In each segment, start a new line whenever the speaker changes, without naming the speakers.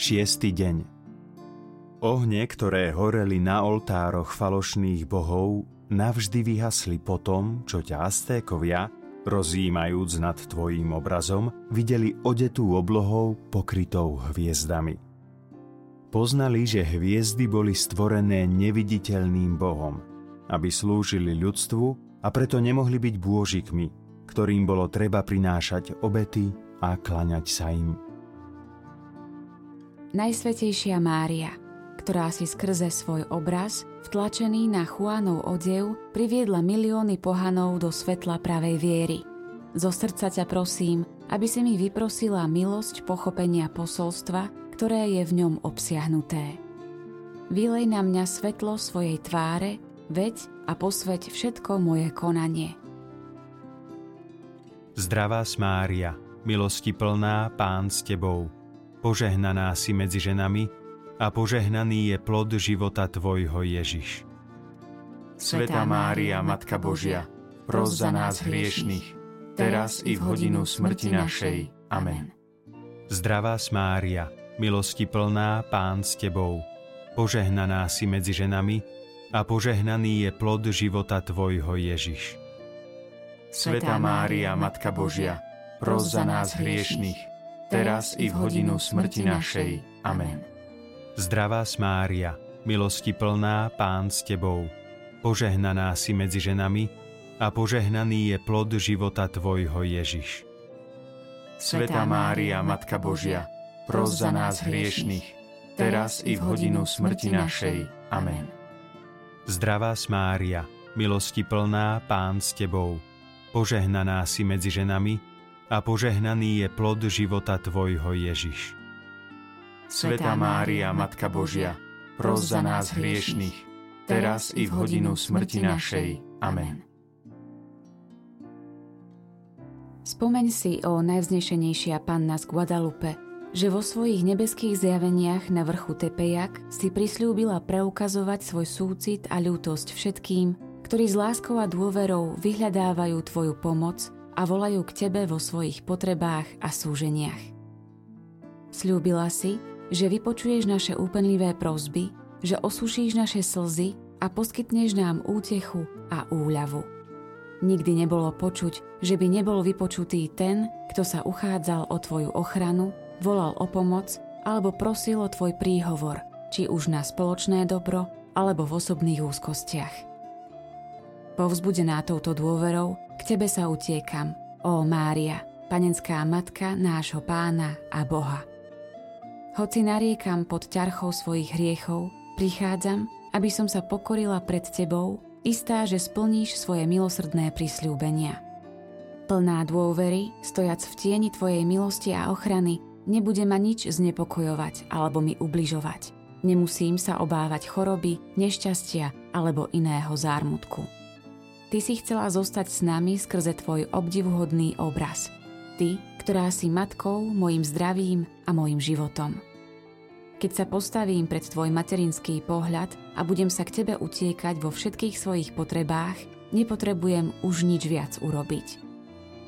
Šiestý deň Ohne, ktoré horeli na oltároch falošných bohov, navždy vyhasli po tom, čo ťa Aztékovia, rozjímajúc nad tvojím obrazom, videli odetú oblohou pokrytou hviezdami. Poznali, že hviezdy boli stvorené neviditeľným bohom, aby slúžili ľudstvu a preto nemohli byť bôžikmi, ktorým bolo treba prinášať obety a klaňať sa im.
Najsvetejšia Mária, ktorá si skrze svoj obraz, vtlačený na Juanov odev, priviedla milióny pohanov do svetla pravej viery. Zo srdca ťa prosím, aby si mi vyprosila milosť pochopenia posolstva, ktoré je v ňom obsiahnuté. Vylej na mňa svetlo svojej tváre, veď a posveď všetko moje konanie.
Zdravá Mária, milosti plná, Pán s Tebou, Požehnaná si medzi ženami a požehnaný je plod života Tvojho Ježiš.
Svetá Mária, Matka Božia, pros za nás hriešných, teraz i v hodinu smrti našej. Amen.
Zdravá Mária, milosti plná, Pán s Tebou, požehnaná si medzi ženami a požehnaný je plod života Tvojho Ježiš.
Svetá Mária, Matka Božia, pros za nás hriešných, teraz i v hodinu smrti našej. Amen.
Zdravá Mária, milosti plná, Pán s Tebou, požehnaná si medzi ženami a požehnaný je plod života Tvojho Ježiš.
Svetá Mária, Matka Božia, pros za nás hriešných, teraz i v hodinu smrti našej. Amen.
Zdravá Mária, milosti plná, Pán s Tebou, požehnaná si medzi ženami a požehnaný je plod života Tvojho Ježiš.
Sveta Mária, Matka Božia, pros za nás hriešných, teraz i v hodinu smrti našej. Amen.
Spomeň si o najvznešenejšia panna z Guadalupe, že vo svojich nebeských zjaveniach na vrchu Tepejak si prislúbila preukazovať svoj súcit a ľútosť všetkým, ktorí s láskou a dôverou vyhľadávajú Tvoju pomoc a volajú k Tebe vo svojich potrebách a súženiach. Sľúbila si, že vypočuješ naše úpenlivé prozby, že osušíš naše slzy a poskytneš nám útechu a úľavu. Nikdy nebolo počuť, že by nebol vypočutý ten, kto sa uchádzal o Tvoju ochranu, volal o pomoc alebo prosil o Tvoj príhovor, či už na spoločné dobro alebo v osobných úzkostiach. Povzbudená touto dôverou, Tebe sa utiekam, ó Mária, panenská matka nášho pána a Boha. Hoci nariekam pod ťarchou svojich hriechov, prichádzam, aby som sa pokorila pred Tebou, istá, že splníš svoje milosrdné prisľúbenia. Plná dôvery, stojac v tieni Tvojej milosti a ochrany, nebude ma nič znepokojovať alebo mi ubližovať. Nemusím sa obávať choroby, nešťastia alebo iného zármutku. Ty si chcela zostať s nami skrze tvoj obdivuhodný obraz. Ty, ktorá si matkou, mojim zdravím a mojim životom. Keď sa postavím pred tvoj materinský pohľad a budem sa k tebe utiekať vo všetkých svojich potrebách, nepotrebujem už nič viac urobiť.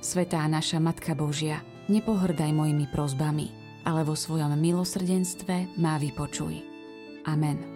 Svetá naša Matka Božia, nepohrdaj mojimi prozbami, ale vo svojom milosrdenstve má vypočuj. Amen.